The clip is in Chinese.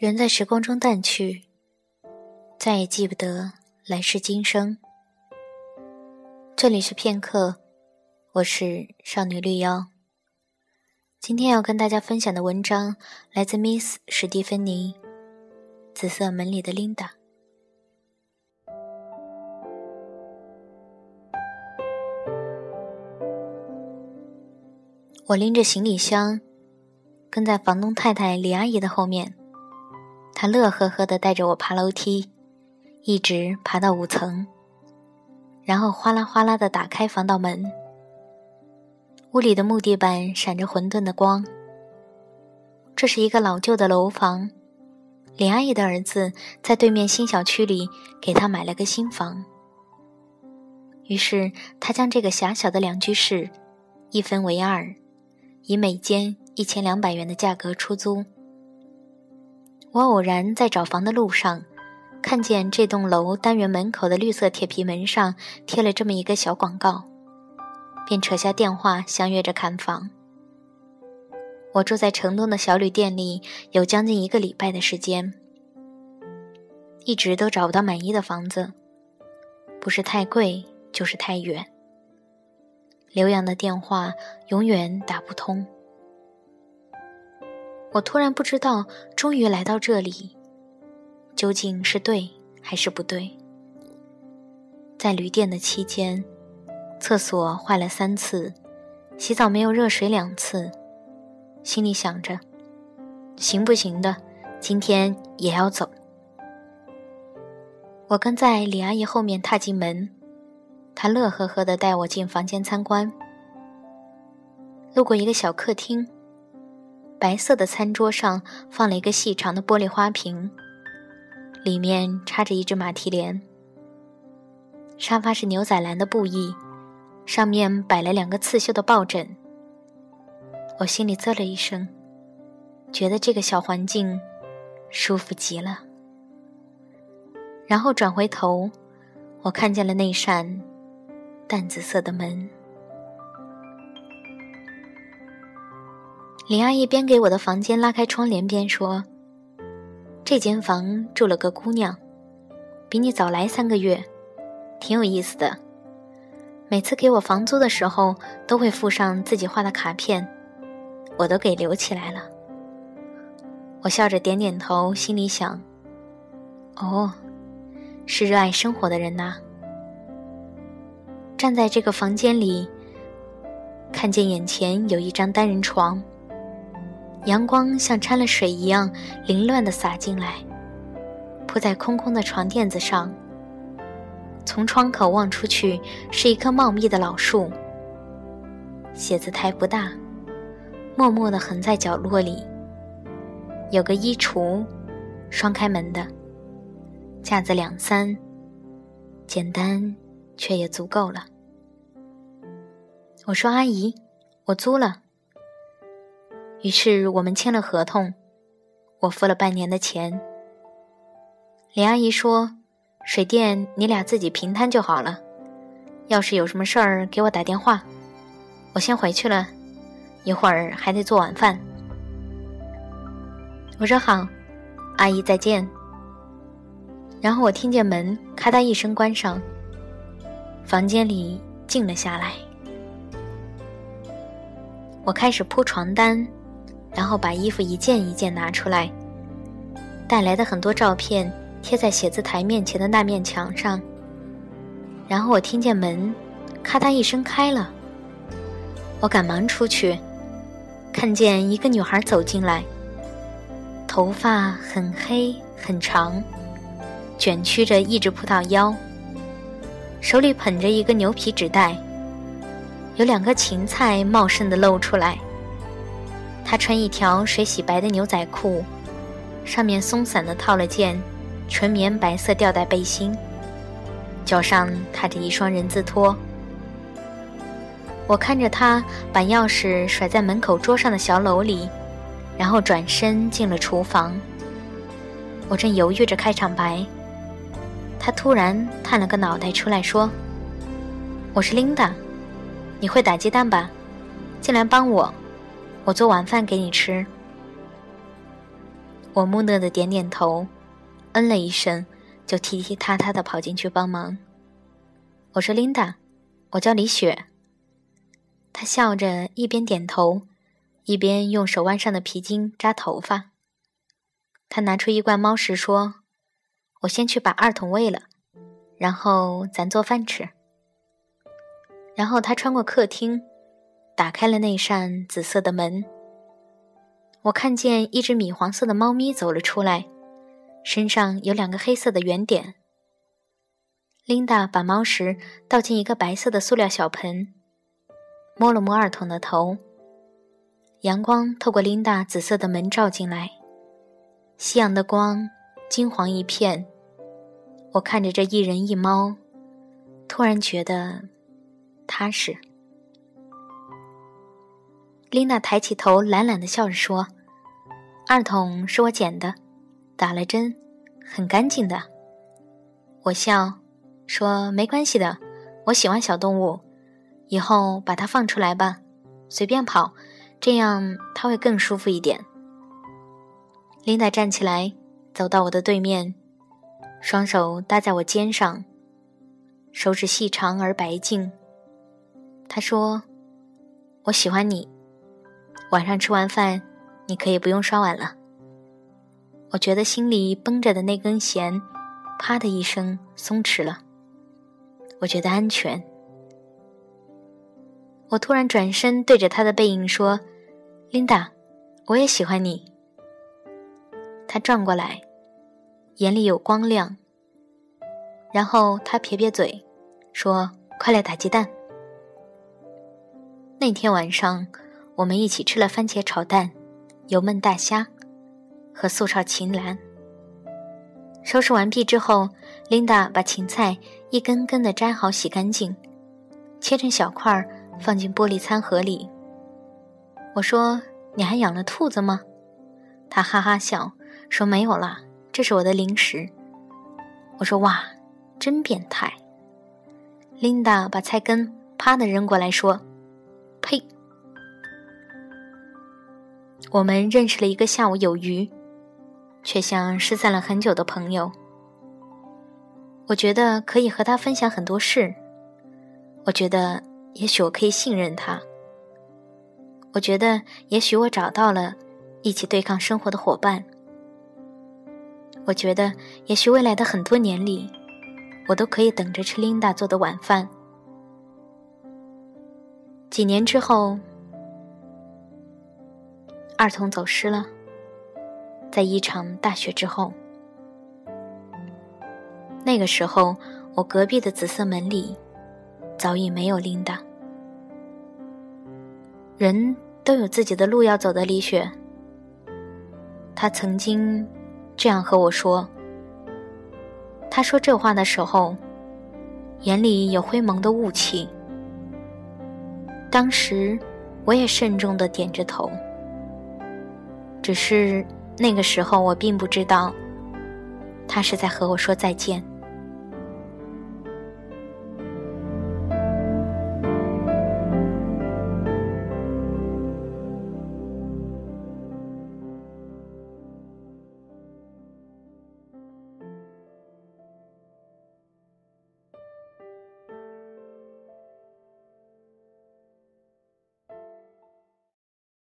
人在时光中淡去，再也记不得来世今生。这里是片刻，我是少女绿妖。今天要跟大家分享的文章来自 Miss 史蒂芬妮，《紫色门里的琳达》。我拎着行李箱，跟在房东太太李阿姨的后面。他乐呵呵地带着我爬楼梯，一直爬到五层，然后哗啦哗啦地打开防盗门。屋里的木地板闪着混沌的光。这是一个老旧的楼房，李阿姨的儿子在对面新小区里给她买了个新房，于是他将这个狭小的两居室一分为二。以每间一千两百元的价格出租。我偶然在找房的路上，看见这栋楼单元门口的绿色铁皮门上贴了这么一个小广告，便扯下电话相约着看房。我住在城东的小旅店里有将近一个礼拜的时间，一直都找不到满意的房子，不是太贵，就是太远。刘洋的电话永远打不通。我突然不知道，终于来到这里，究竟是对还是不对？在旅店的期间，厕所坏了三次，洗澡没有热水两次，心里想着，行不行的，今天也要走。我跟在李阿姨后面踏进门。她乐呵呵地带我进房间参观，路过一个小客厅，白色的餐桌上放了一个细长的玻璃花瓶，里面插着一只马蹄莲。沙发是牛仔蓝的布艺，上面摆了两个刺绣的抱枕。我心里啧了一声，觉得这个小环境舒服极了。然后转回头，我看见了那扇。淡紫色的门，李阿姨边给我的房间拉开窗帘边说：“这间房住了个姑娘，比你早来三个月，挺有意思的。每次给我房租的时候，都会附上自己画的卡片，我都给留起来了。”我笑着点点头，心里想：“哦，是热爱生活的人呐。”站在这个房间里，看见眼前有一张单人床，阳光像掺了水一样凌乱地洒进来，铺在空空的床垫子上。从窗口望出去是一棵茂密的老树。写字台不大，默默地横在角落里。有个衣橱，双开门的，架子两三，简单。却也足够了。我说：“阿姨，我租了。”于是我们签了合同，我付了半年的钱。林阿姨说：“水电你俩自己平摊就好了，要是有什么事儿给我打电话。”我先回去了，一会儿还得做晚饭。我说：“好，阿姨再见。”然后我听见门咔嗒一声关上。房间里静了下来，我开始铺床单，然后把衣服一件一件拿出来，带来的很多照片贴在写字台面前的那面墙上。然后我听见门咔嗒一声开了，我赶忙出去，看见一个女孩走进来，头发很黑很长，卷曲着一直扑到腰。手里捧着一个牛皮纸袋，有两个芹菜茂盛的露出来。他穿一条水洗白的牛仔裤，上面松散的套了件纯棉白色吊带背心，脚上踏着一双人字拖。我看着他把钥匙甩在门口桌上的小篓里，然后转身进了厨房。我正犹豫着开场白。他突然探了个脑袋出来，说：“我是琳达，你会打鸡蛋吧？进来帮我，我做晚饭给你吃。”我木讷的点点头，嗯了一声，就踢踢踏踏的跑进去帮忙。我说：“Linda，我叫李雪。”她笑着一边点头，一边用手腕上的皮筋扎头发。她拿出一罐猫食，说：“我先去把二筒喂了，然后咱做饭吃。”然后她穿过客厅，打开了那扇紫色的门。我看见一只米黄色的猫咪走了出来，身上有两个黑色的圆点。琳达把猫食倒进一个白色的塑料小盆，摸了摸儿童的头。阳光透过琳达紫色的门照进来，夕阳的光金黄一片。我看着这一人一猫，突然觉得踏实。琳娜抬起头，懒懒的笑着说：“二筒是我捡的，打了针，很干净的。”我笑说：“没关系的，我喜欢小动物，以后把它放出来吧，随便跑，这样它会更舒服一点。”琳达站起来，走到我的对面，双手搭在我肩上，手指细长而白净。她说：“我喜欢你。”晚上吃完饭，你可以不用刷碗了。我觉得心里绷着的那根弦，啪的一声松弛了。我觉得安全。我突然转身对着他的背影说：“琳达，我也喜欢你。”他转过来，眼里有光亮。然后他撇撇嘴，说：“快来打鸡蛋。”那天晚上。我们一起吃了番茄炒蛋、油焖大虾和素炒芹兰。收拾完毕之后，琳达把芹菜一根根的摘好、洗干净，切成小块儿放进玻璃餐盒里。我说：“你还养了兔子吗？”她哈哈笑说：“没有啦，这是我的零食。”我说：“哇，真变态！”琳达把菜根啪的扔过来，说：“呸！”我们认识了一个下午有余，却像失散了很久的朋友。我觉得可以和他分享很多事，我觉得也许我可以信任他，我觉得也许我找到了一起对抗生活的伙伴，我觉得也许未来的很多年里，我都可以等着吃琳达做的晚饭。几年之后。二童走失了，在一场大雪之后。那个时候，我隔壁的紫色门里早已没有琳达。人都有自己的路要走的，李雪。他曾经这样和我说。他说这话的时候，眼里有灰蒙的雾气。当时，我也慎重的点着头。只是那个时候，我并不知道，他是在和我说再见。